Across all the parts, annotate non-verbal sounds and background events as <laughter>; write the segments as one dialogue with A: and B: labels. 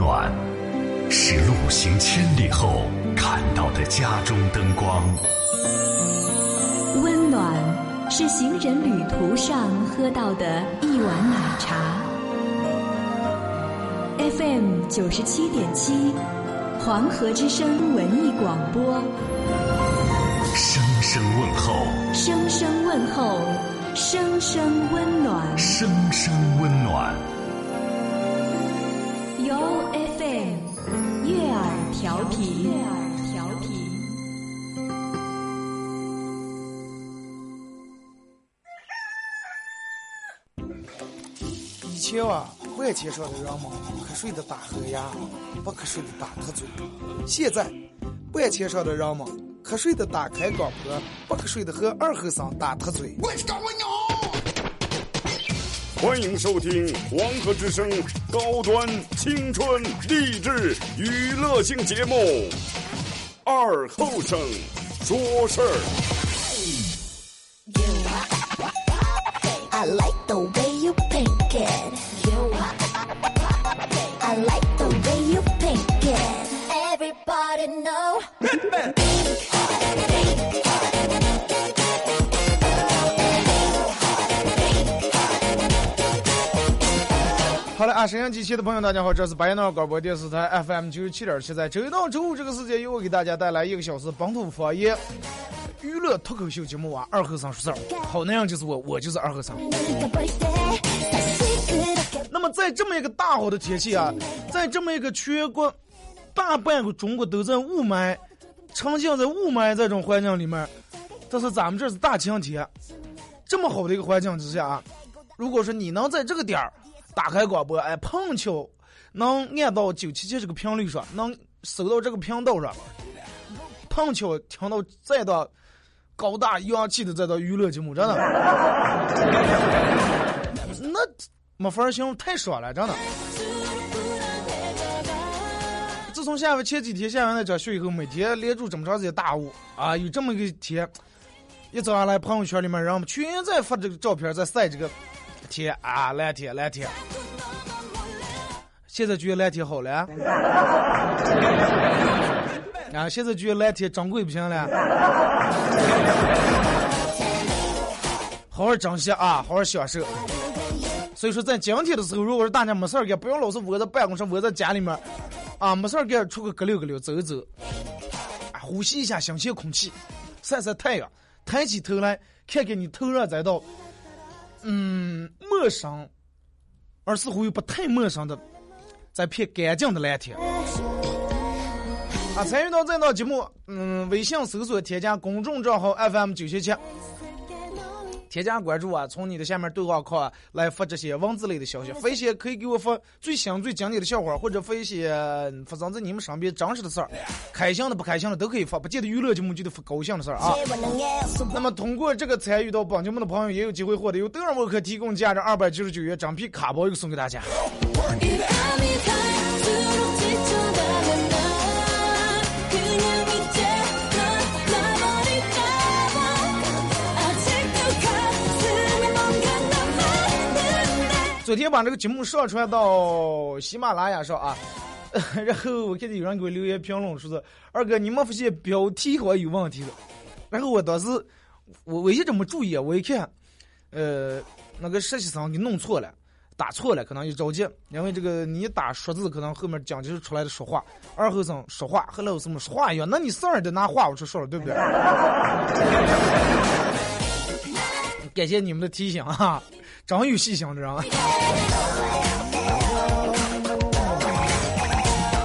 A: 暖，是路行千里后看到的家中灯光；
B: 温暖，是行人旅途上喝到的一碗奶茶。FM 九十七点七，黄河之声文艺广播。
A: 声声问候，
B: 声声问候，声声温暖，
A: 声声温暖。
B: 由 FM 悦耳调频，悦耳调频。
C: 以前啊，万千上的人们瞌睡的打呵牙，不瞌睡的打瞌嘴。现在，万千上的人们瞌睡的打开广播，不瞌睡的和二后生打特嘴。
D: 欢迎收听黄河之声高端青春励志娱乐性节目《二后生说事儿》。
C: 好了啊，沈阳机器的朋友，大家好，这是白彦淖广播电视台 FM 九十七点七，在周一到周五这个时间，由我给大家带来一个小时本土方言娱乐脱口秀节目啊，二和尚说事儿，好男人就是我，我就是二和尚。那么在这么一个大好的天气啊，在这么一个全国大半个中国都在雾霾，沉浸在雾霾这种环境里面，但是咱们这是大晴天，这么好的一个环境之下啊，如果说你能在这个点儿打开广播，哎，碰巧能按到九七七这个频率上，能收到这个频道上，碰巧听到这段高大洋气的这段娱乐节目，真的，那没法形容，太爽了，真的。自从下完前几天下完那场雪以后，每天连住这么长时间大雾啊，有这么一个天，一早上来朋友圈里面，人们全在发这个照片，在晒这个天啊，蓝天蓝天。现在觉得蓝天好了，<laughs> 啊，现在觉得蓝天珍贵不行了，好好珍惜啊，好好享受。所以说，在今天的时候，如果是大家没事儿干，不要老是窝在办公室、窝在家里面，啊，没事儿干，出去格溜格溜，走一走，啊，呼吸一下新鲜空气，晒晒太阳，抬起头来看看你头上这道，嗯，陌生，而似乎又不太陌生的，这片干净的蓝天。啊，参与到这档节目，嗯，微信搜索添加公众账号 FM 九七七。添加关注啊，从你的下面对话框啊来发这些文字类的消息，发一些可以给我发最新最经典的笑话，或者发一些发生在你们身边真实的事儿，开心的不开心的都可以发，不见得娱乐节目就得发高兴的事儿啊。那么通过这个参与到本节目的朋友，也有机会获得由德尔沃克提供价值二百九十九元整皮卡包一个送给大家。昨天把这个节目上传到喜马拉雅上啊，<laughs> 然后我看见有人给我留言评论说是二哥，你没发现标题好像有问题的？然后我当时我我一直没注意，我一看，呃，那个实习生给弄错了，打错了，可能就着急，因为这个你打说字，可能后面讲就是出来的说话，二后生说话和老师们说话一样，那你上儿得拿话我去说了，对不对？感谢你们的提醒啊，真有细心的人。<laughs>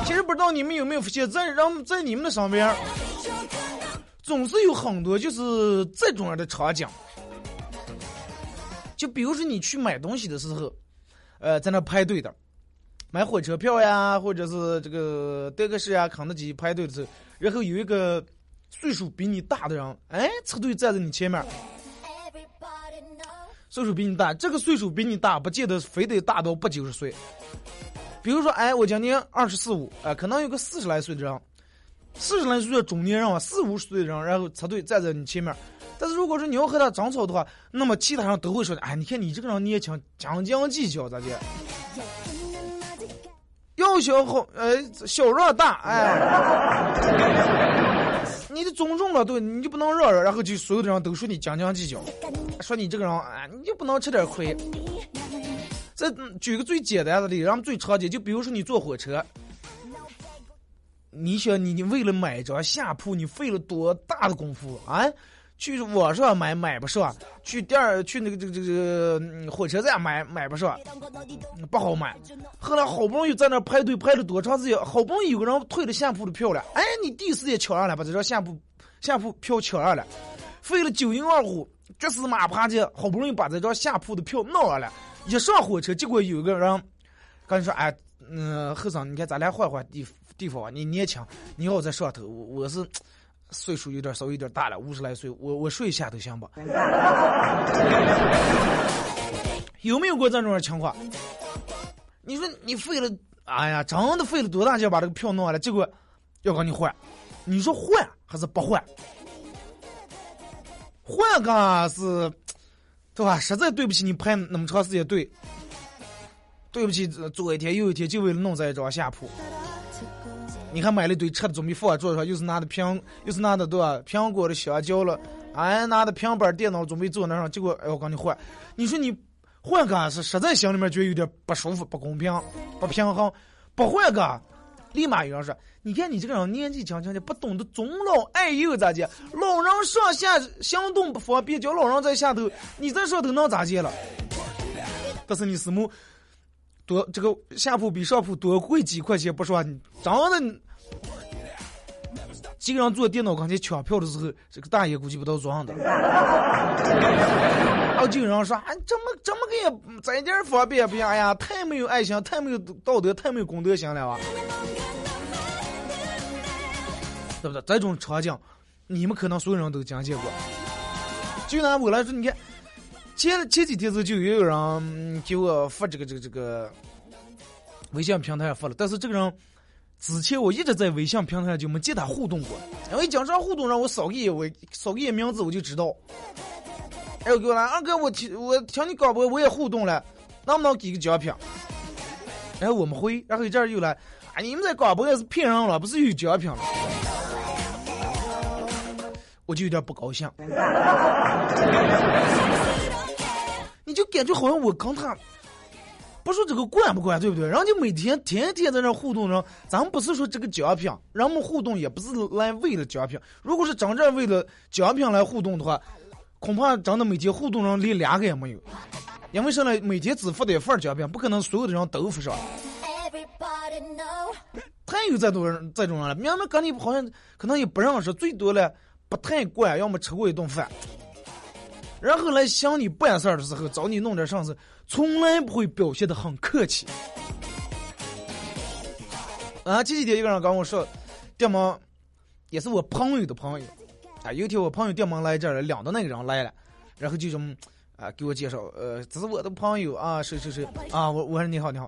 C: 其实不知道你们有没有发现，在人在你们的身边，总是有很多就是这种样的场景。就比如说你去买东西的时候，呃，在那排队的，买火车票呀，或者是这个德克士呀、肯德基排队的时候，然后有一个岁数比你大的人，哎，车队站在你前面。岁数比你大，这个岁数比你大，不见得非得大到八九十岁。比如说，哎，我今年二十四五，哎，可能有个四十来岁的人，四十来岁的中年人，四五十岁的人，然后插队站在你前面。但是如果说你要和他争吵的话，那么其他人都会说，哎，你看你这个人年轻，斤斤计较，咋的？要小好，呃，小让大，哎，<laughs> 你的尊重了，对，你就不能让让，然后就所有的人都说你斤斤计较，说你这个人啊，你就不能吃点亏。再举个最简单的例子，咱们最常见，就比如说你坐火车，你想你你为了买张下铺，你费了多大的功夫？啊？去网上买买不上，去店儿去那个这个这个火车站买买不上，不好买。后来好不容易在那排队排了多长时间，好不容易有个人退了下铺的票了，哎，你第一时间抢上了把这张下铺下铺票抢上了，费了九牛二虎，这死马爬的，好不容易把这张下铺的票弄上来。一上火车，结果有个人跟你说：“哎，嗯，后生，你看咱俩换换地地方吧，你年轻，你要在上头，我我是。”岁数有点稍微有点大了，五十来岁，我我睡下头行不？有没有过这种情况？你说你费了，哎呀，真的费了多大劲把这个票弄下来，结果要跟你换，你说换还是不换？换个是，对吧？实在对不起你排那么长时间队，对不起，左一天又一天，就为了弄这一张下铺。你还买了一堆吃的，准备放桌上，又是拿的苹，又是拿的对吧？苹果的香蕉了，哎，拿的平板电脑准备坐那上，结果哎，我跟你换，你说你换个是实在心里面觉得有点不舒服、不公平、不平衡，不换个，立马有人说，你看你这个人年纪轻轻的，不懂得尊老爱幼咋的？老人上下行动不方便，叫老人在下头，你在上头能咋接了？但是你什么多这个下铺比上铺多贵几块钱，不说，你真的。基本上坐电脑跟前抢票的时候，这个大爷估计不到装的。就有人说，啊，怎么怎么个也这点方便不行？哎呀，太没有爱心，太没有道德，太没有公德心了啊！对不对？这种场景，你们可能所有人都经见过。就拿我来说，你看，前前几天时候就有人给我发这个这个这个微信平台上发了，但是这个人。之前我一直在微信平台上就没见他互动过，因为经常互动让我扫个眼，我扫个眼名字我就知道。哎，我给我来二哥，我听我听你广播我也互动了，能不能给个奖品？然后我们会，然后一阵又来，啊，你们在广播也是骗人了，不是有奖品了？我就有点不高兴，你就感觉好像我跟他。不说这个管不管，对不对？人家每天天天在那互动上，咱们不是说这个奖品，人们互动也不是来为了奖品。如果是真正为了奖品来互动的话，恐怕真的每天互动上连两个也没有。因为啥呢？每天只发一份奖品，不可能所有的人都发上。太有这种人，这种人了。明明跟你好像可能也不认识，最多了不太惯，要么吃过一顿饭。然后来想你办事儿的时候，找你弄点啥子，从来不会表现的很客气。啊，前几天一个人跟我说，这么也是我朋友的朋友。啊，有一天我朋友电门来这儿了，两的那个人来了，然后就这么啊给我介绍，呃，这是我的朋友啊，谁谁谁啊，我我说你好你好，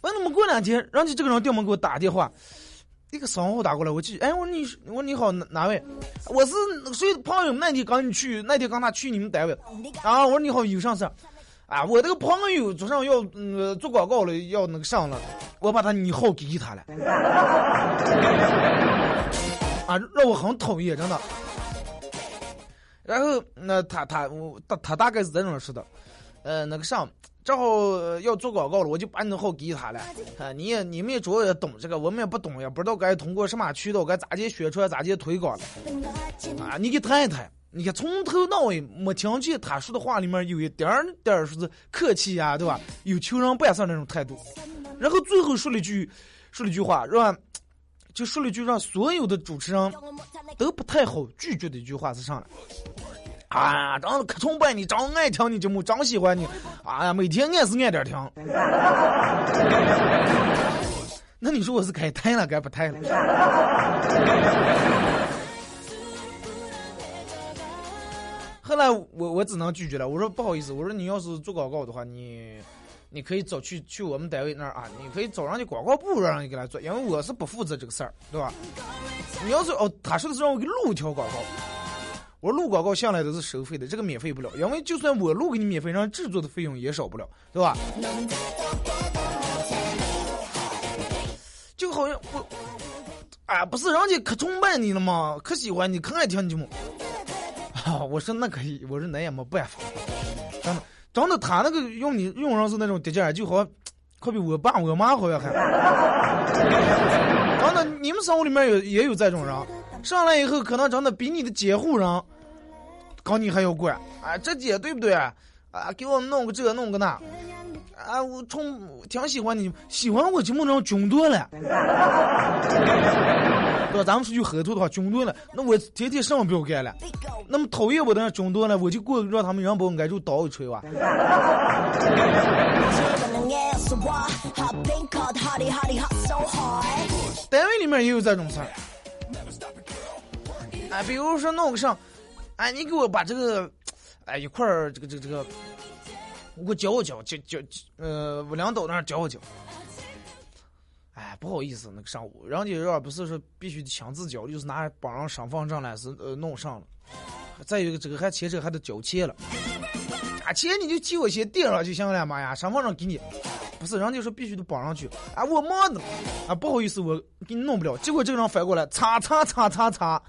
C: 完了没过两天，人家这个人电门给我打电话。一个商户打过来，我去，哎，我说你，我说你好，哪位？我是谁朋友？那天刚去，那天刚他去你们单位，啊，我说你好，有啥事？啊，我这个朋友早上要嗯做广告了，要那个上了，我把他你号给他了，<laughs> 啊，让我很讨厌，真的。然后那他他我他他大概是这种似的，呃，那个上。正好要做广告了，我就把你的号给他了。啊，你也你们也主要也懂这个，我们也不懂，也不知道该通过什么渠道，该咋接宣传，咋接推广了。啊，你给谈一谈。你看从头到尾没听见他说的话里面有一点点说是客气呀，对吧？有求人办事那种态度。然后最后说了一句，说了一句话，让就说了一句让所有的主持人都不太好拒绝的一句话是啥呢？啊，真可崇拜你，真爱听你节目，真喜欢你。哎呀，每天按是按点听。那你说我是该谈了，该不谈了？后来我我只能拒绝了。我说不好意思，我说你要是做广告的话，你你可以找去去我们单位那儿啊，你可以找人家广告部让人家给他做，因为我是不负责这个事儿，对吧？你要是哦，他说的是让我给录一条广告。我录广告向来都是收费的，这个免费不了，因为就算我录给你免费，让制作的费用也少不了，对吧？就好像我，啊，不是人家可崇拜你了吗？可喜欢你，可爱听你节目。啊，我说那可以，我说那也没办法。真的，真的，他那个用你用上是那种的劲儿，就好，可比我爸我妈好像还。真的，你们生活里面有也有这种人，上来以后可能真的比你的监护人，搞你还要管。啊，这姐对不对？啊，给我弄个这，弄个那。啊，我从挺喜欢你，喜欢我节目上军多了。对吧？咱们出去合作的话，军多了，那我天天什么不要干了？那么讨厌我的人军多了，我就过让他们让把我挨住刀一锤哇。单位里面也有这种事儿。哎，比如说弄个上，哎，你给我把这个，哎，一块儿这个这个这个。我教我教教教，呃，我领导那儿教我教。哎，不好意思，那个上午，人家要不是说必须亲自交，就是拿绑上身份证来是呃弄上了。再一个，这个还牵扯还得交钱了。啊，钱你就借我先垫上就行了妈呀，身份证给你。不是，人家说必须得绑上去。啊，我忙呢。啊，不好意思，我给你弄不了。结果这个人反过来，擦擦擦擦擦，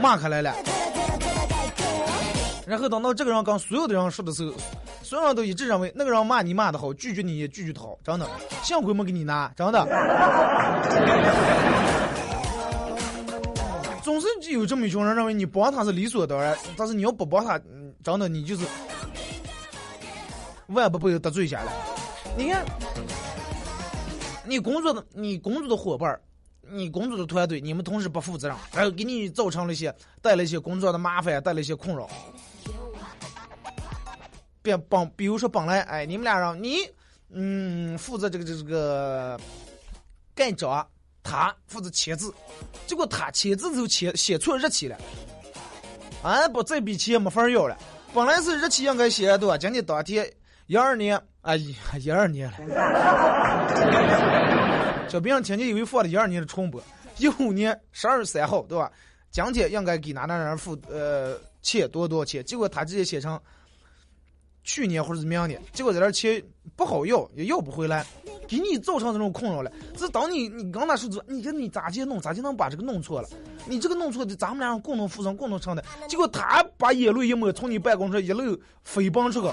C: 骂开来了。然后等到这个人跟所有的人说的时候，所有人都一致认为那个人骂你骂的好，拒绝你也拒绝的好，真的，幸亏没给你拿，真的。总是有这么一群人认为你帮他是理所当然，但是你要不帮他，真的你就是万不被得罪下来。你看，你工作的你工作的伙伴，你工作的团队，你们同事不负责任，然后给你造成了一些带来一些工作的麻烦，带来一些困扰。别帮，比如说本来，哎，你们俩让你，嗯，负责这个这这个盖章，他负责签字，结果他签字就签写错日期了，啊不，这笔钱没法要了。本来是日期应该写多，今天当天一二年，啊一一二年了。小兵听见以为放了一二年的重播，一五年十二月三号，对吧？今天应该给哪哪人付呃钱多多钱，结果他直接写成。去年或者是明年，结果在这钱不好要，也要不回来，给你造成这种困扰了。这当你你刚拿手子，你跟你咋去弄，咋就能把这个弄错了？你这个弄错的，咱们俩共同负责，共同承担。结果他把眼泪一抹，从你办公室一路飞奔出去，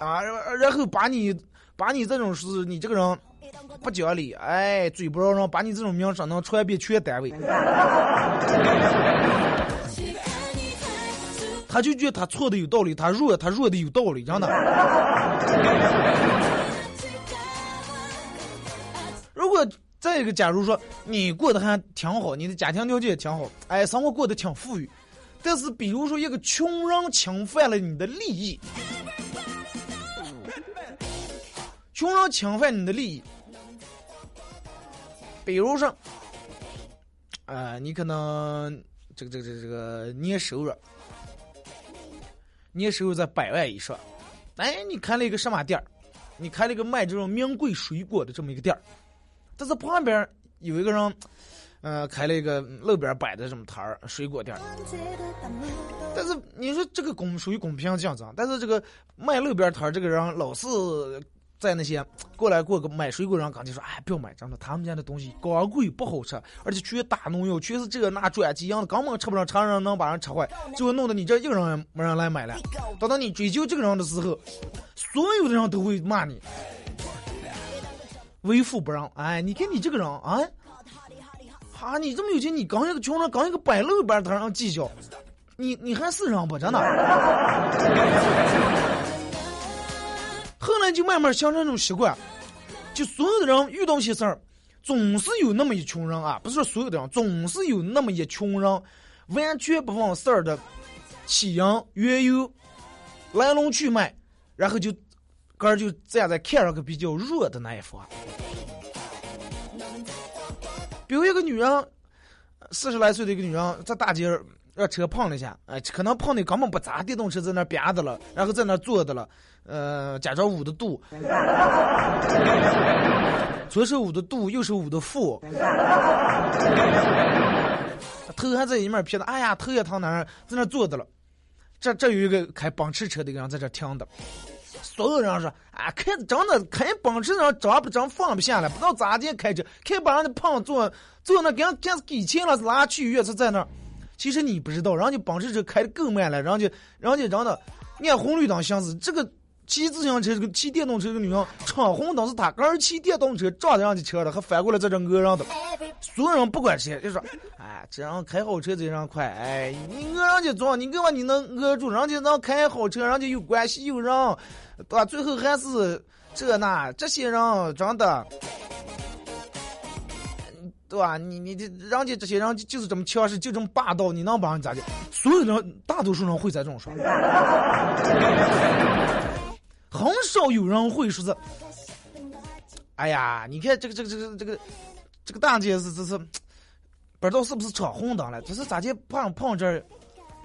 C: 啊，然后把你把你这种事，你这个人不讲理，哎，嘴不饶人，把你这种名声能传遍全单位。<laughs> 他就觉得他错的有道理，他弱他弱的有道理，真的。如果再一个，假如说你过得还挺好，你的家庭条件也挺好，哎，生活过得挺富裕，但是比如说一个穷人侵犯了你的利益，穷人侵犯你的利益，比如说，呃，你可能这个这个这个这个年收入。年收入在百万以上，哎，你开了一个什么店儿？你开了一个卖这种名贵水果的这么一个店儿，但是旁边有一个人，呃，开了一个路边摆的这么摊儿水果店儿。但是你说这个公属于公平竞争，但是这个卖路边摊儿这个人老是。在那些过来过个买水果人，赶紧说：“哎，不要买，真的，他们家的东西高贵不好吃，而且全打农药，全是这个那转基因的，根本吃不上，常人能把人吃坏，最后弄得你这一个人没人来买了。等到你追究这个人的时候，所有的人都会骂你，为富不让。哎，你看你这个人啊，哈，你这么有钱，你刚一个穷人，刚一个摆路边摊上计较，你你还是人不？真的。”后来就慢慢形成这种习惯，就所有的人遇到些事儿，总是有那么一群人啊，不是所有的人，总是有那么一群人，完全不问事儿的起因缘由，来龙去脉，然后就，个儿就站在看上个比较弱的那一方。比如一个女人，四十来岁的一个女人，在大街让车碰了一下，哎，可能碰的根本不砸，电动车在那憋着了，然后在那坐的了。呃，假装捂的肚，左手捂的肚，右手捂的腹，头还在一面撇的，哎呀，头也疼，哪在那坐着了。这这有一个开奔驰车的一个人在这听的，所有人说啊，开真的开奔驰上装不真放不下来，不知道咋的开车，开把人家胖坐坐那跟跟给给钱了，拉去医院是在那儿。其实你不知道，人家奔驰车开的更慢了，人家人家真的按红绿灯行驶，这个骑自行车这个骑电动车这个女人闯红灯是她，刚骑电动车撞的人家车了，还反过来在这讹人的。所有人不管谁就说，<laughs> 哎，这样开好车这样快，哎，你讹人家撞，你干嘛你能讹住？人家能开好车，人家有关系有人，对吧？最后还是这那这些人真的。对吧？你你这人家这些人就是这么强势，就这么霸道，你能把人咋的？所有人，大多数人会在这种说，<laughs> 很少有人会说是。哎呀，你看这个这个这个这个这个大姐是这是，不知道是不是闯红灯了？这是咋的？碰碰这儿，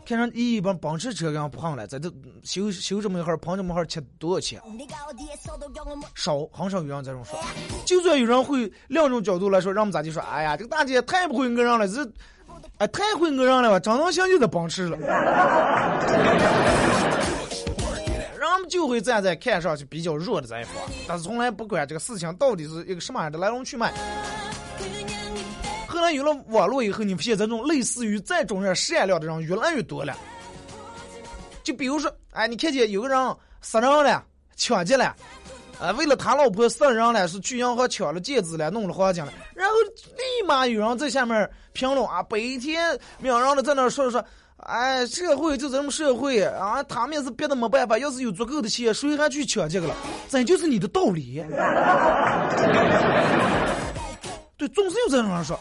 C: 看上一帮奔驰车刚碰了，在这修修这么一会儿，碰这么会儿，钱多少钱？少，很少有人这种说。就算有人会两种角度来说，让我们咋就说？哎呀，这个大姐太不会讹人了，这，哎，太会讹人了吧？长得像就在奔驰了。就会站在看上去比较弱的这一方，但是从来不管这个事情到底是一个什么样的来龙去脉。后来有了网络以后，你发现这种类似于这种人善良的人越来越多了。就比如说，哎，你看见有个人杀人了、抢劫了，啊，为了他老婆杀人了，是去银行抢了戒指了、弄了黄金了，然后立马有人在下面评论啊，白天明人的在那说说，哎，社会就这么社会啊，他们也是别的没办法，要是有足够的钱，谁还去抢这个了？这就是你的道理。<laughs> 对，总是有这种人说。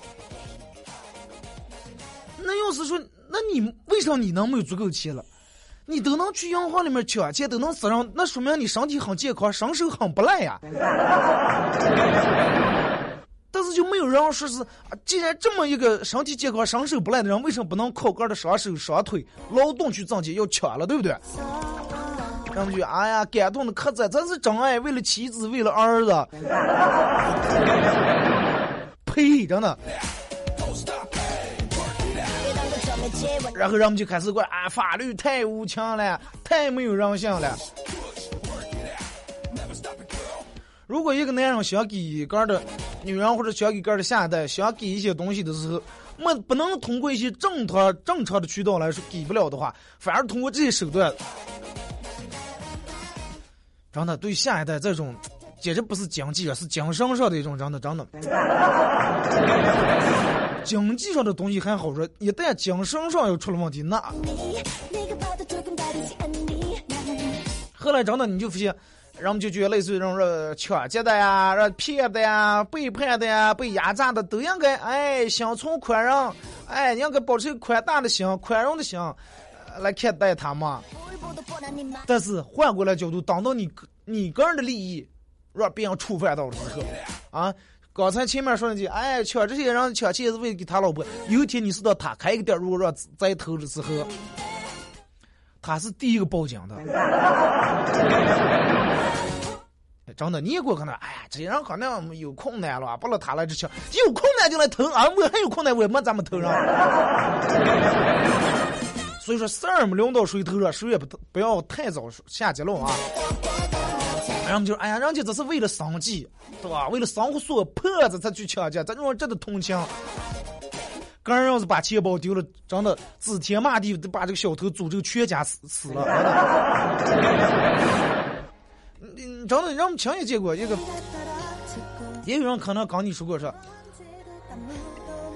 C: 那要是说，那你为啥你能没有足够的钱了？你都能去银行里面抢钱，都能死人，那说明你身体很健康，身手很不赖呀。但是就没有人说是，既然这么一个身体健康、身手不赖的人，为什么不能靠个的双手双腿劳动去挣钱？要抢了，对不对？然后就哎呀，感动的可赞，这是真爱，为了妻子，为了儿子。呸！真的。然后人们就开始怪啊，法律太无情了，太没有人性了。如果一个男人想给一个的女人或者想给个的下一代想给一些东西的时候，没不能通过一些正常正常的渠道来说给不了的话，反而通过这些手段，真的对下一代这种简直不是经济啊，是精神上的一种真的真的。经济上的东西还好说，一旦精神上又出了问题，那后来真的你就发现，人们就觉得类似于这种抢劫的呀、让骗的呀、背叛的呀、被压榨的，都应该哎心存宽容，哎应该保持宽大的心、宽容的心来看待他嘛。但是换过来角度，当到你你个人的利益让别人触犯到了之后，啊。刚才前面说那句，哎，抢这些人抢钱是为了给他老婆。有一天你知道他开一个店，如果让再偷的时候，他是第一个报警的。真的，你也给我看到，哎呀，这些人可能有困难了，不能他来这抢，有困难就来偷啊！我还有困难，我也没咱们偷上。所以说，事儿没轮到谁头上，谁也不不要太早下结论啊。然后就哎呀，人家只是为了生计，对吧？为了生活所迫子才去抢劫，咱种真的同情。个人要是把钱包丢了，真的指天骂地，把这个小偷诅咒全家死死了。你，真的，让我们亲眼见过一个，也有人可能跟你说过说，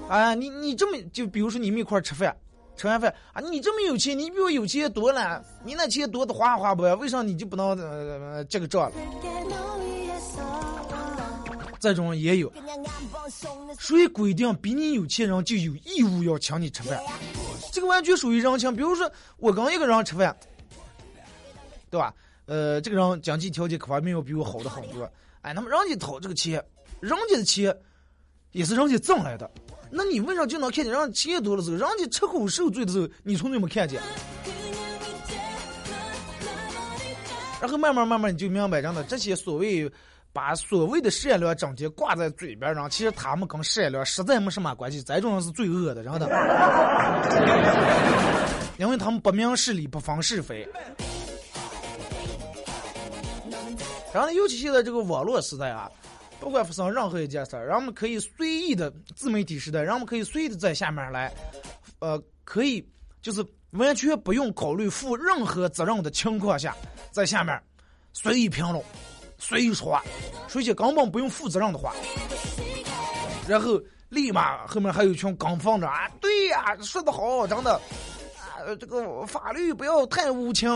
C: 哎，你你这么就比如说你们一块吃饭。吃完饭啊，你这么有钱，你比我有钱多了，你那钱多的花花不？为啥你就不能呃这个账了？这种也有，谁规定比你有钱人就有义务要请你吃饭？这个完全属于人情。比如说我跟一个人吃饭，对吧？呃，这个人经济条件各方面要比我好的很多，哎，那么人家掏这个钱，人家的钱也是人家挣来的。那你为啥就能看见人家钱多的时候，人家吃苦受罪的时候，你从来没看见？然后慢慢慢慢你就明白，真的这些所谓把所谓的善良整天挂在嘴边上，其实他们跟善良实在没什么关系。这种人是最恶的，真的，因为他们不明事理，不分是非。然后呢，尤其现在这个网络时代啊，不管发生任何一件事儿，人们可以随意的自媒体时代，人们可以随意的在下面来，呃，可以就是完全不用考虑负任何责任的情况下，在下面随意评论、随意说话，说些根本不用负责任的话，然后立马后面还有一群刚放着啊，对呀，说的好，真的，啊，这个法律不要太无情。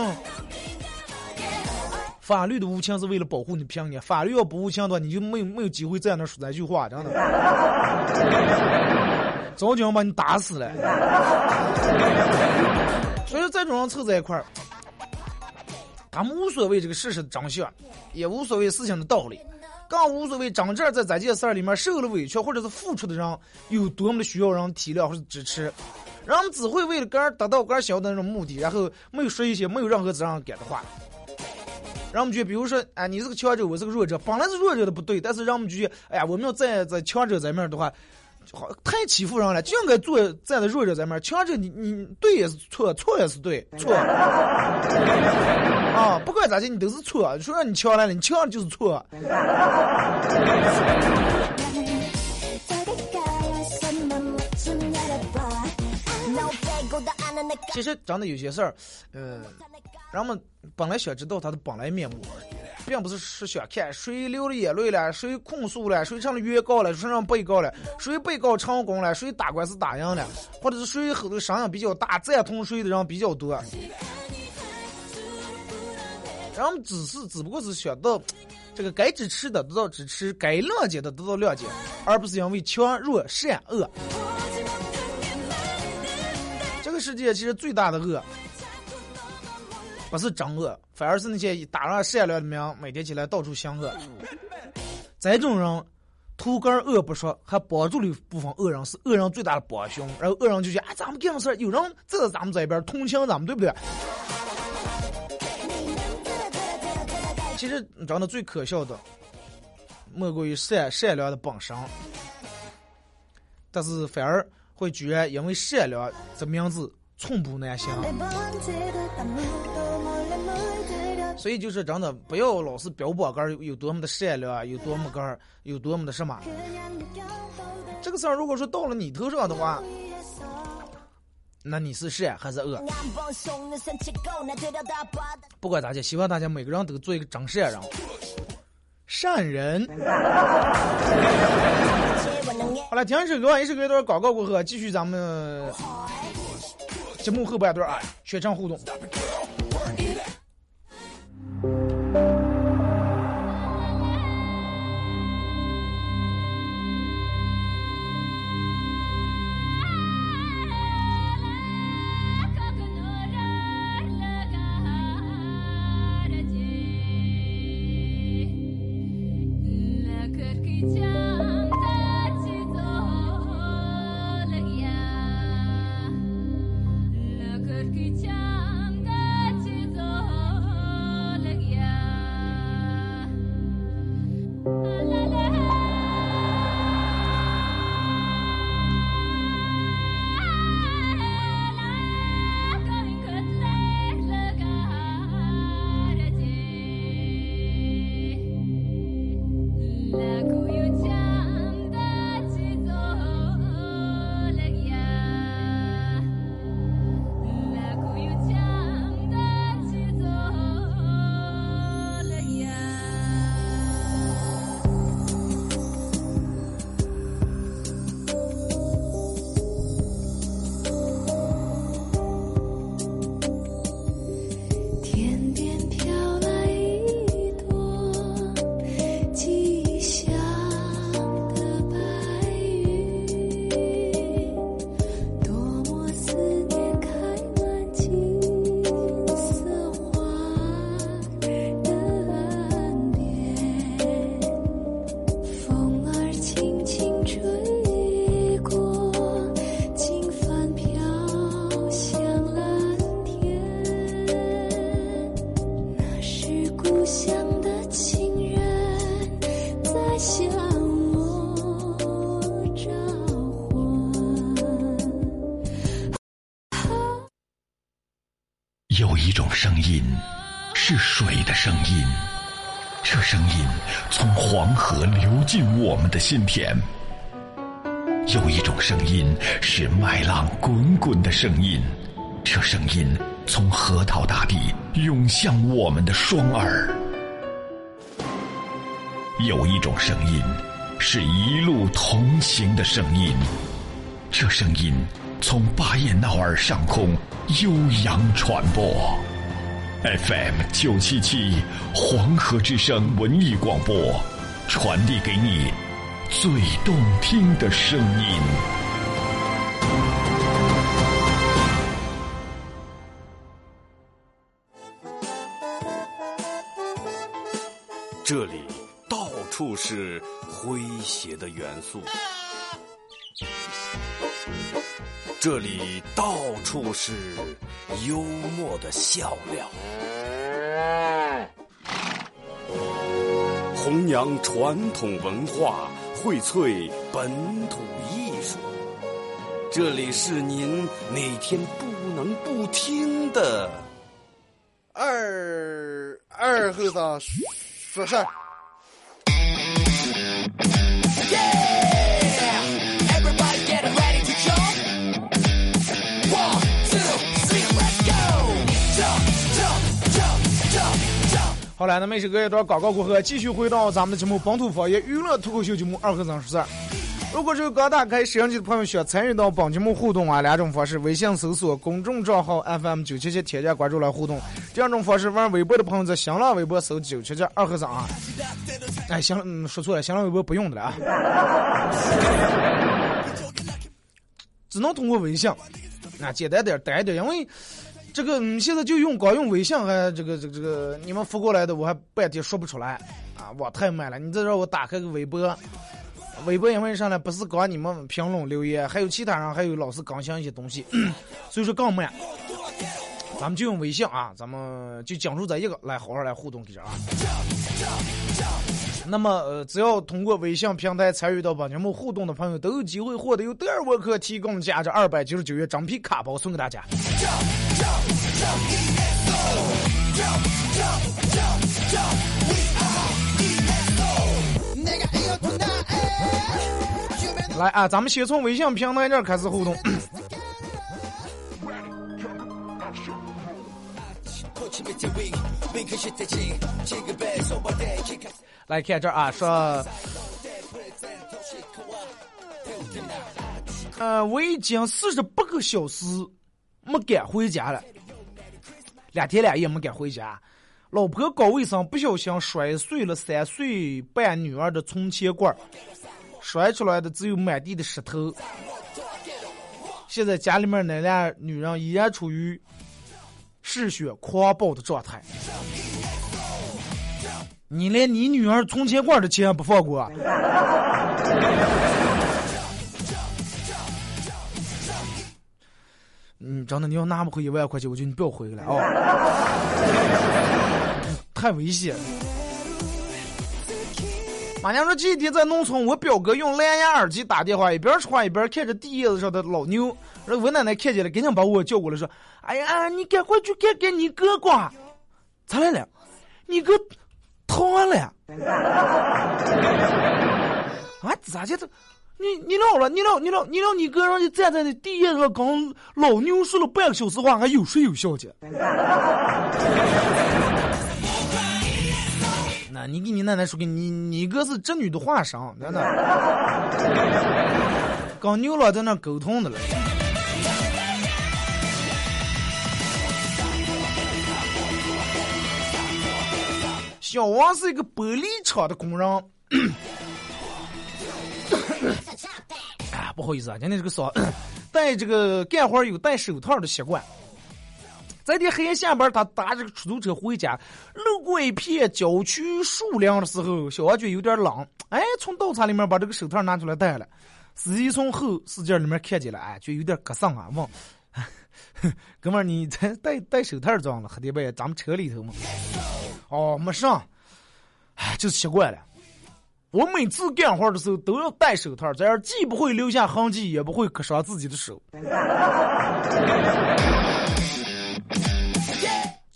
C: 法律的无情是为了保护你平安，法律要不无情的话，你就没有没有机会在那说这句话，真的，早就要把你打死了。所以说，这种人凑在一块儿，他们无所谓这个事实的真相，也无所谓事情的道理，更无所谓真正在这件事儿里面受了委屈或者是付出的人有多么的需要人体谅或者支持。人们只会为了个人达到个人想要的那种目的，然后没有说一些没有任何责任感的话。人们就，比如说，哎，你是个强者，我是个弱者，本来是弱者的不对，但是人们觉得，哎呀，我们要站在强者这面的话，好太欺负人了，就应该坐站在弱者这面。强者你你对也是错，错也是对，错。啊，不管咋的，你都是错。说让你强来了，你强就是错。<laughs> 其实真的有些事儿，呃，人们本来想知道他的本来面目，并不是是想看谁流了眼泪了，谁控诉了，谁成了原告了，谁成被告了，谁被告成功了，谁打官司打赢了，或者是谁后头声音比较大，赞同谁的人比较多。人们只是只不过是想到，这个该支持的得到支持，该谅解的得到谅解，而不是因为强弱善恶。这个世界其实最大的恶，不是真恶，反而是那些打上善良的名，每天起来到处行恶。这种人，图根恶不说，还帮助了部分恶人，是恶人最大的帮凶。然后恶人就觉得，哎，咱们干么事儿，有人站在咱们这边，同情咱们，对不对？其实真的最可笑的，莫过于善善良的本身，但是反而。会居然因为善良这名字寸步难行，所以就是真的不要老是标榜个儿有多么的善良，有多么个儿有多么的什么。这个事儿如果说到了你头上的话，那你是善还是恶？不管大家，希望大家每个人都做一个真善人。善人。<laughs> 好了，听一首歌，一首歌一段广告过后，继续咱们节目后半段啊，全程互动。
A: 一种声音，是水的声音，这声音从黄河流进我们的心田。有一种声音是麦浪滚滚的声音，这声音从河套大地涌向我们的双耳。有一种声音是一路同行的声音，这声音从巴彦淖尔上空悠扬传播。FM 九七七黄河之声文艺广播，传递给你最动听的声音。
D: 这里到处是诙谐的元素，这里到处是幽默的笑料，弘扬传统文化，荟萃本土艺术。这里是您每天不能不听的。
E: 二二后生说事儿。
C: 好了，那么一首歌一段广告过后，继续回到咱们的节目《本土方言娱乐脱口秀节目二和尚说事儿》。如果是刚打开摄像机的朋友，需要参与到本节目互动啊，两种方式：微信搜索公众账号 FM 九七七，添加关注来互动；第二种方式，玩微博的朋友在新浪微博搜九七七二和尚啊。哎，行，嗯，说错了，新浪微博不用的了啊，<laughs> 只能通过微信，啊，简单点，单一点，因为。这个你，现在就用光用微信，还这个这个这个，你们发过来的我还半天说不出来啊，网太慢了。你再让我打开个微博，微博因为啥呢？不是光你们评论留言，还有其他人还有老是更新一些东西，<clears throat> 所以说更慢。咱们就用微信啊，咱们就讲述这一个来好好来互动一下啊。那么呃，只要通过微信平台参与到本节目互动的朋友，都有机会获得由德尔沃克提供价值二百九十九元整皮卡包送给大家。来啊，咱们先从微信平台这儿开始互动。来看这儿啊，说，呃，我已经四十八个小时没敢回家了，两天两夜没敢回家。老婆搞卫生不小心摔碎了三岁半女儿的存钱罐，摔出来的只有满地的石头。现在家里面那俩女人依然处于嗜血狂暴的状态。你连你女儿存钱罐的钱不放过、啊？嗯，真的，你要拿不回一万块钱，我就你不要回来啊、哦！太危险。马娘说这几天在农村，我表哥用蓝牙耳机打电话，一边说一边看着地叶子上的老牛。然后我奶奶看见了，赶紧把我叫过来，说：“哎呀，你赶快去看看你哥瓜，咋来了？你哥瘫了呀。<laughs> ”啊，咋的？你你老了，你老你老你老你哥让你站在那地下上跟老牛说了半个小时话，还有说有笑的。<laughs> 那你给你奶奶说，给你你哥是织女的化身，真的，<laughs> 跟牛老在那沟通的了。小王是一个玻璃厂的工人。<coughs> 啊，不好意思啊，今天这个嗓戴 <coughs> 这个干活有戴手套的习惯。在天黑夜下班，他打这个出租车回家，路过一片郊区树林的时候，小王觉得有点冷，哎，从倒车里面把这个手套拿出来戴了。司机从后视镜里面看见了，哎，就有点咯丧啊，问：“ <laughs> 哥们儿，你这戴戴手套装了？黑天半夜咱们车里头嘛？”哦，没上，哎，就是习惯了。我每次干活的时候都要戴手套，这样既不会留下痕迹，也不会割伤自己的手。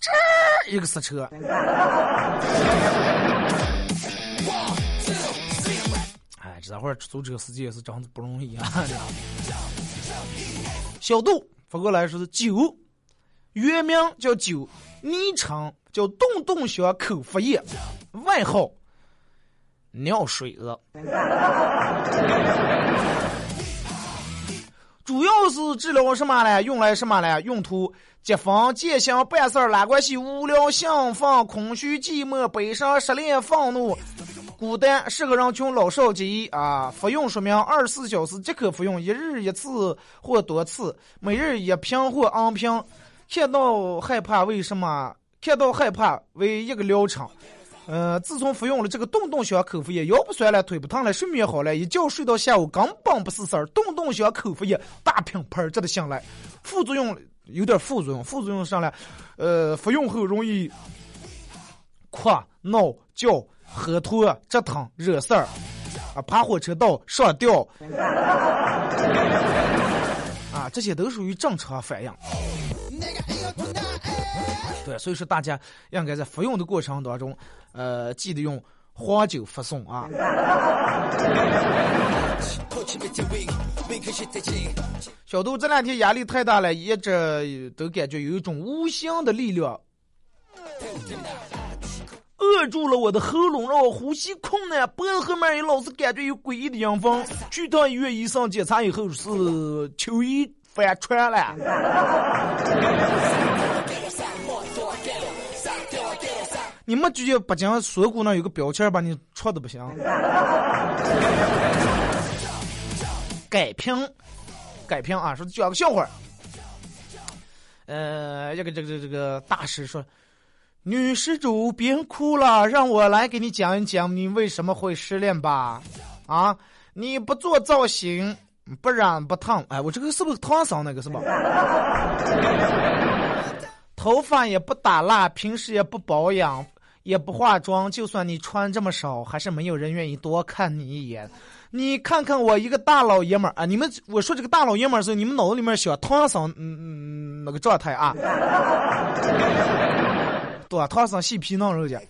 C: 这一个刹车。哎，这会儿出租车司机也是真的不容易啊。小杜发过来说是酒，原名叫酒，昵称叫洞洞小口服液，外号尿水子。<laughs> 主要是治疗什么呢？用来什么呢？用途：结婚、践行、办事儿、拉关系、无聊、兴奋、空虚、寂寞、悲伤、失恋、愤怒、孤单，适合人群老少皆宜啊！服用说明：二十四小时即可服用，一日一次或多次，每日一瓶或 N 瓶。看到害怕为什么？看到害怕为一个疗程。呃，自从服用了这个洞洞香口服液，腰不酸了，腿不疼了，睡眠好了，一觉睡到下午根本不是事儿。洞洞香口服液大品牌，值得信赖。副作用有点副作用，副作用上来，呃，服用后容易哭、闹、叫、喝吐、折腾、惹事儿，啊，爬火车道、上吊，<laughs> 啊，这些都属于正常反应。对，所以说大家应该在服用的过程当中，呃，记得用黄酒服送啊。小杜这两天压力太大了，一直都感觉有一种无形的力量扼住了我的喉咙，让我呼吸困难，脖子后面也老是感觉有诡异的阴风。去趟医院，医生检查以后是秋衣反穿了。你们觉得北京锁骨那有个标签把你戳的不行？改评，改评啊！说讲个笑话。呃，这个这个这个大师说：“女施主别哭了，让我来给你讲一讲你为什么会失恋吧。啊，你不做造型，不染不烫。哎，我这个是不是烫伤那个是吧？头发也不打蜡，平时也不保养。”也不化妆，就算你穿这么少，还是没有人愿意多看你一眼。你看看我一个大老爷们儿啊！你们我说这个大老爷们儿的时候，你们脑子里面想唐僧嗯嗯那个状态啊？<laughs> 对吧？唐僧细皮嫩肉的，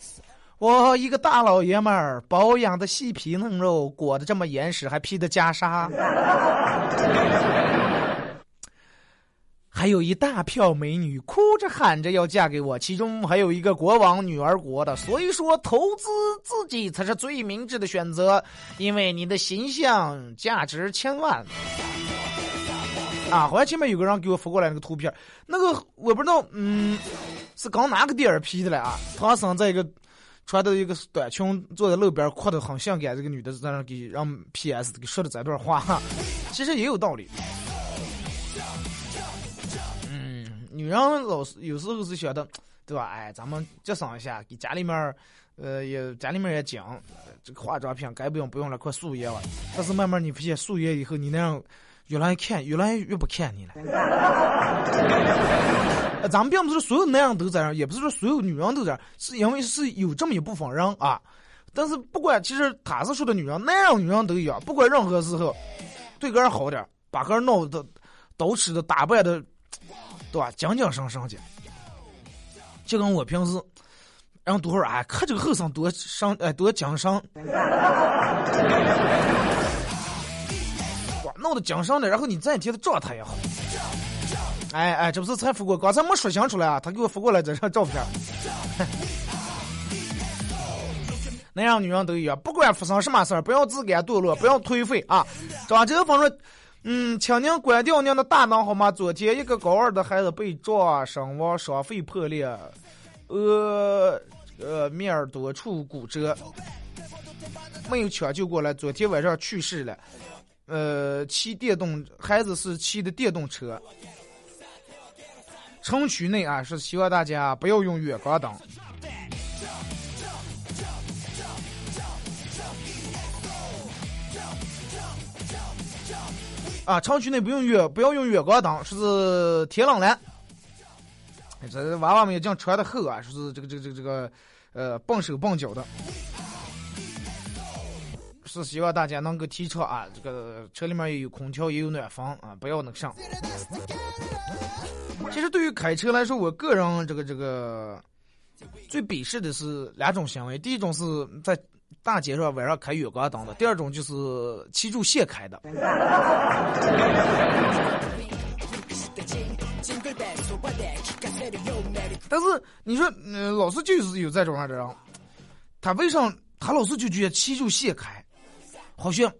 C: 我一个大老爷们儿，保养的细皮嫩肉，裹得这么严实，还披的袈裟。还有一大票美女哭着喊着要嫁给我，其中还有一个国王女儿国的。所以说，投资自己才是最明智的选择，因为你的形象价值千万。啊，好像前面有个人给我发过来那个图片，那个我不知道，嗯，是刚哪个电影 P 的了啊？唐僧在一个穿的一个短裙坐在路边，哭的很性感，这个女的在那给让 PS 给说的这段话，其实也有道理。女人老是有时候是觉得，<tsk> 对吧？哎，咱们节省一下，给家里面，呃，也家里面也讲，这个化妆品该不用不用了，快素颜了。但是慢慢你发现素颜以后，你那样越来越看，越来越不看你了。<laughs> 咱们并不是所有男人都这样，也不是说所有女人都这样，是因为是有这么一部分人啊。但是不管，其实他是说的女人，男人女人都一样，不管任何时候，对个人好点，把个人弄的捯饬的打扮的。对吧？精精神神的，就跟我平时，然后多会儿哎，看这个后生多上哎多精神，哇，弄得精神的，然后你这一天的状态也好。哎哎，这不是才发过，刚才没说清楚了啊，他给我发过来这张照片。<laughs> 男人女人都一样，不管发生什么事儿，不要自甘堕落，不要颓废啊！张这个方说。嗯，请您关掉您的大灯好吗？昨天一个高二的孩子被撞身亡，双肺破裂，呃呃面儿多处骨折，没有抢救过来，昨天晚上去世了。呃，骑电动孩子是骑的电动车。城区内啊，是希望大家不要用远光灯。啊，城区内不用远，不要用远光灯，说是天冷了。这娃娃们也讲穿的厚啊，说是这个这个这个这个，呃，笨手笨脚的。是希望大家能够提倡啊，这个车里面也有空调，也有暖房啊，不要那个上。其实对于开车来说，我个人这个这个，最鄙视的是两种行为，第一种是在大街上晚上开远光灯的，第二种就是骑住线开的。<laughs> 但是你说，嗯、老是就是有这种样的人，他为啥他老是就觉得骑住线开，好像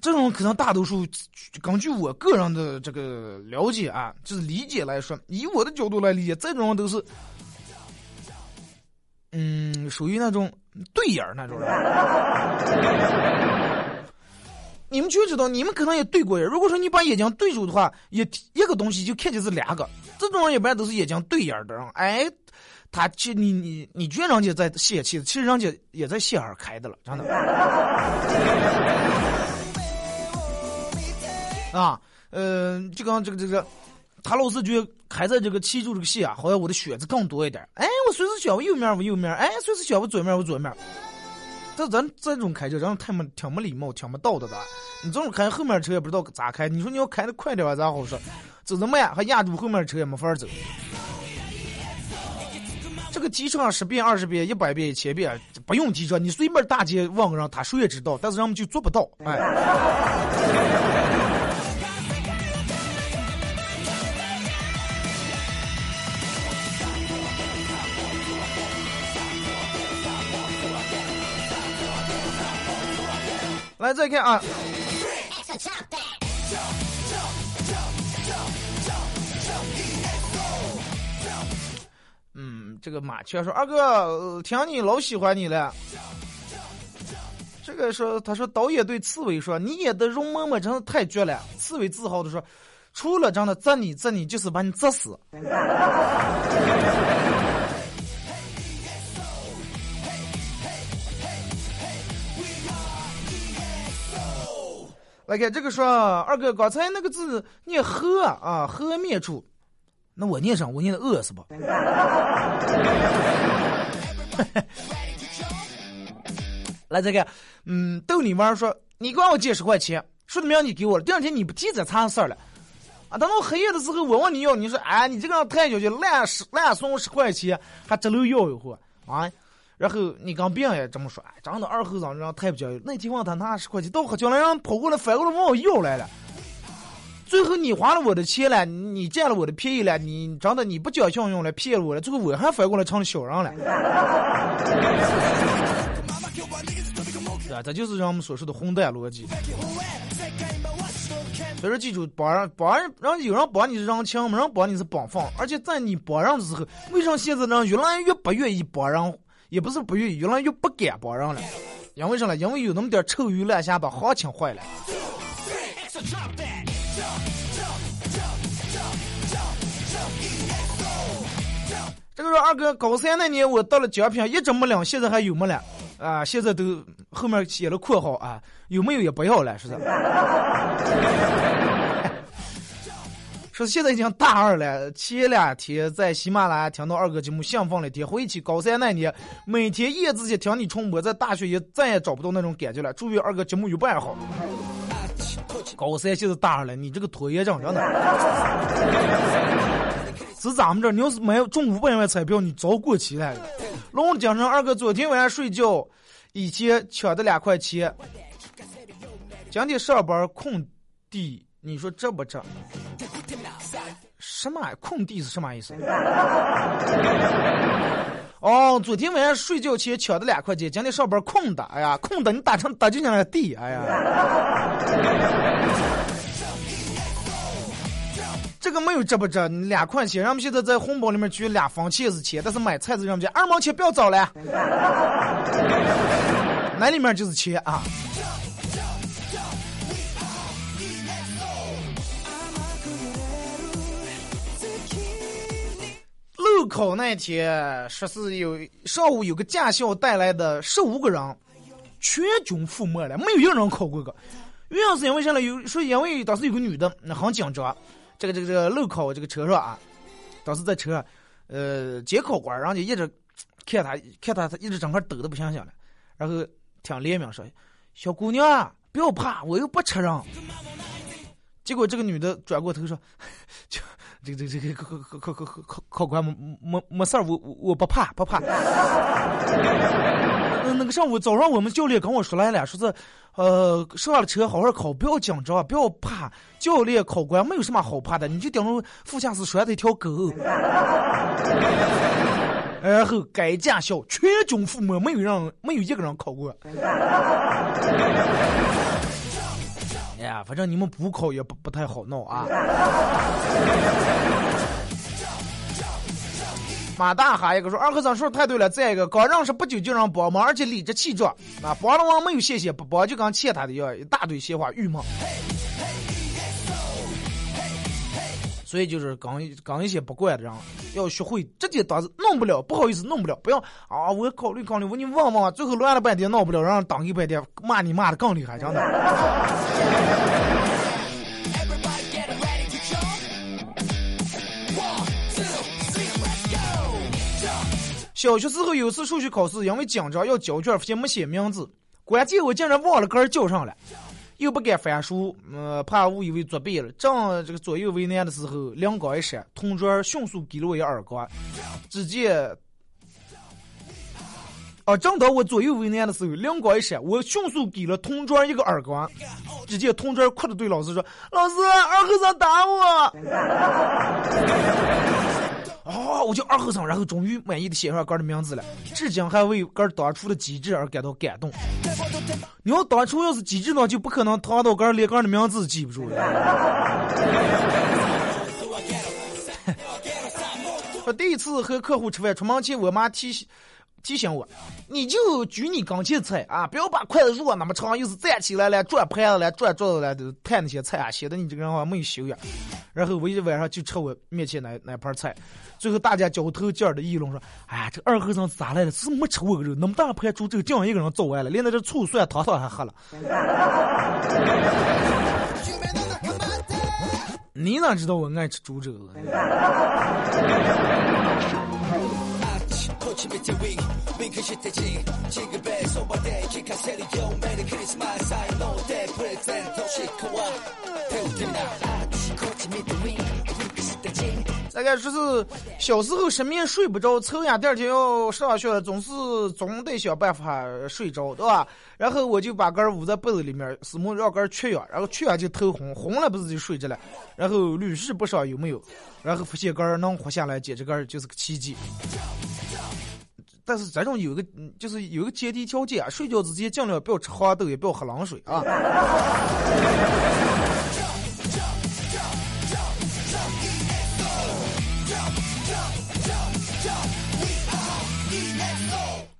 C: 这种可能大多数根据我个人的这个了解啊，就是理解来说，以我的角度来理解，这种人都是，嗯，属于那种对眼儿那种人。<laughs> 你们就知道，你们可能也对过眼。如果说你把眼睛对住的话，也一个东西就看见是两个。这种人一般都是眼睛对眼的人。哎，他其实你你你觉得人家在泄气，其实人家也在线上开的了，真的。<laughs> 啊，呃，就刚这个这个，他老是觉得开在这个气住这个线啊，好像我的血子更多一点。哎，我随时选我右面我右面，哎，随时选我左面我左面。这咱这种开车，人太没挺没礼貌，挺没道德的。你这种开后面车也不知道咋开，你说你要开的快点吧，咋好说？走的慢还压住后面车也没法走。这个提车十遍、二十遍、一百遍、一千遍，不用提车，你随便大街问个人，他谁也知道，但是人们就做不到。哎。来，再看啊。嗯，这个马雀说：“二哥，听你老喜欢你了。”这个说，他说导演对刺猬说：“你演的容嬷嬷真的太绝了。”刺猬自豪的说：“除了真的责你责你，就是把你责死。”来看这个说，二哥刚才那个字念和啊，和灭处，那我念上，我念的饿是吧？<laughs> 来这个，嗯，逗你玩儿说，你管我借十块钱，说的明你给我了，第二天你不提这茬事儿了，啊，等到黑夜的时候我问你要，你说，哎，你这个太小气，烂十烂送十块钱，还直漏要一会啊。然后你跟别人也这么说，哎，长得二后生人太不讲究。那天问他拿十块钱，到喝酒了，人跑过来反过来问我要来了。最后你花了我的钱了，你占了我的便宜了，你真的你不讲信用了，骗了我了，最后我还反过来成了小人了。啊，这就是人们所说的混蛋逻辑。所以说，记住，帮人帮人，让有人帮你是人情，没人帮你是帮放。而且在你帮人的时候，为什么现在人越来越不愿意帮人？也不是不愿意，越来越不敢帮人了。因为啥呢？因为有那么点臭鱼烂虾把行情坏了。这个说二哥高三那年我到了奖品一直没领，现在还有没了？啊，现在都后面写了括号啊，有没有也不要了，是不是。说现在已经大二了，前两天在喜马拉雅听到二哥节目，兴奋了一天。回忆起高三那年，每天夜自习听你重播，在大学也再也找不到那种感觉了。祝愿二哥节目越办越好。高三现在大二了，你这个拖延症真的。是咱们这，你要是买中五百万彩票，你早过期了。龙的精神，二哥昨天晚上睡觉，以前抢的两块钱，今天上班空地。你说这不这？什么空地是什么意思？哦，昨天晚上睡觉前抢的两块钱，今天上班空的，哎呀，空的你打成打就像那地，哎呀。这个没有值不值，两块钱，人们现在在红包里面取两分钱是钱，但是买菜是人们家二毛钱不要找了，那里面就是钱啊。考那天，说是有上午有个驾校带来的十五个人，全军覆没了，没有一个人考过个。原因是因为啥呢？有说因为当时有个女的，那很紧张。这个这个这个路考这个车上啊，当时在车上，呃，监考官然后就一直看他，看他，他一直整个抖的不行行了。然后听联名说：“小姑娘，不要怕，我又不吃人。”结果这个女的转过头说：“就这个这个这个考考考考考考考官没没事儿，我我我不怕不怕。那那个上午早上我们教练跟我说来了，说是呃上了车好好考，不要紧张，不要怕。教练考官没有什么好怕的，你就顶着副驾驶拴着一条狗。然后该驾校全军覆没，没有让没有一个人考过。哎呀，反正你们补考也不不太好弄啊。马大哈一个说二和尚说太对了，再一个刚认识不久就让帮忙，而且理直气壮，啊帮了忙没有谢谢，不帮就跟欠他的一样，一大堆闲话郁闷。所以就是刚刚一些不惯的人，要学会直接打字，弄不了，不好意思，弄不了，不要啊！我考虑考虑，我你问问，最后乱了半天，闹不了，让人当一半天，骂你骂的更厉害，真的。小学时候有次数学考试，因为紧张要交卷，发现没写名字，关键我竟然忘了个人叫上了，又不敢翻书，呃，怕误以为作弊了。正这个左右为难的时候，灵光一闪，同桌迅速给了我一耳光，只见。啊！正当我左右为难的时候，灵光一闪，我迅速给了同桌一个耳光。只见同桌哭着对老师说：“老师，二和尚打我。” <laughs> 啊！我叫二和尚，然后终于满意的写上哥的名字了，至今还为哥当初的机智而感到感动。你要当初要是机智呢，就不可能唐到哥连哥的名字记不住了。<laughs> 我第一次和客户吃饭，出门前我妈提醒提醒我，你就举你刚切菜啊，不要把筷子握那么长，又是站起来了、转盘子了、转桌子了，都摊那些菜啊，显得你这个人好像没有修养。然后我一晚上就吃我面前那那盘菜，最后大家交头接耳的议论说：“哎呀，这二和尚咋来了？是没吃我个肉，那么大盘猪，这个这样一个人做完了，连那这醋蒜糖糖还喝了。<laughs> 你哪知道我爱吃猪肘？
F: 꽃이 밑에 윙 윙크시 대지 지급에 소바대 기카세리요 메리 크리스마스 I know that 프레젠토 시커와 태우tina 꽃이 밑에 윙 윙크시 대지
C: 大概说是小时候失眠睡不着，抽烟第二天要上学，总是总得想办法睡着，对吧？然后我就把根儿捂在被子里面，死木让根儿缺氧，然后缺氧就头红，红了不是就睡着了。然后屡试不爽有没有？然后发现根儿能活下来，简直根儿就是个奇迹。 但是这种有个嗯就是有个前提条件啊，睡觉之前尽量不要吃黄豆，也不要喝冷水啊。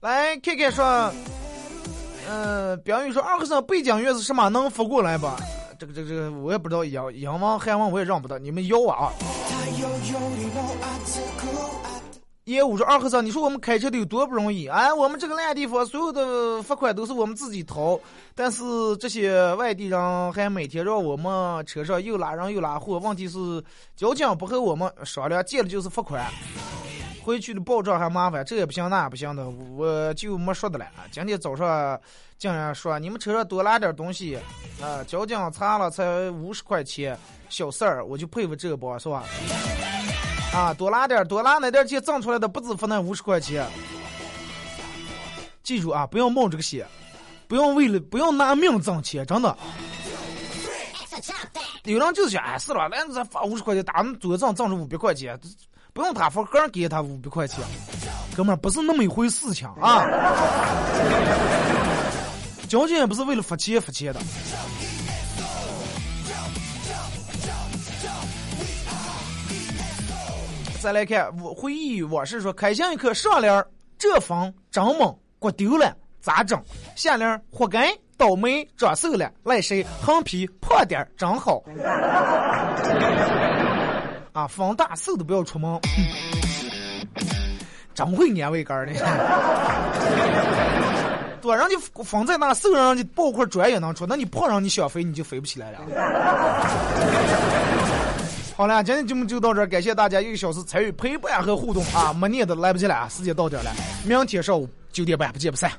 C: 来看看说，嗯、标语说二和尚背景乐是什么？能发过来吧？这个这个这个我也不知道，英英文韩文我也认不得，你们要啊。业务说二和尚，你说我们开车的有多不容易？哎，我们这个烂地方，所有的罚款都是我们自己掏，但是这些外地人还每天让我们车上又拉人又拉货。问题是交警不和我们商量，见了就是罚款。回去的报账还麻烦，这也不行那也不行的，我就没说的了。今天早上竟然说你们车上多拉点东西，啊，交警查了才五十块钱，小事儿，我就佩服这个帮是吧？啊，多拉点，多拉那点钱挣出来的不止付那五十块钱。记住啊，不要冒这个险，不要为了不要拿命挣钱，真的。有人就是想，哎，是了，来咱发五十块钱，打那左账挣着五百块钱，不用他发，个人给他五百块钱，哥们儿不是那么一回事情啊。交警也不是为了发钱发钱的。再来看我回忆往事说，开箱一刻上联这风真猛，锅丢了咋整？下联活该倒霉长瘦了，赖谁？横批胖点儿真好。啊，风大瘦的不要出门。真会安慰杆儿的，多让你风在那，瘦人让你抱块砖也能出，那你胖人你想飞你就飞不起来了。好了，今天节目就到这儿，感谢大家一个小时参与陪伴和互动啊！没念的来不及了，时间到点了，明天上午九点半不见不散。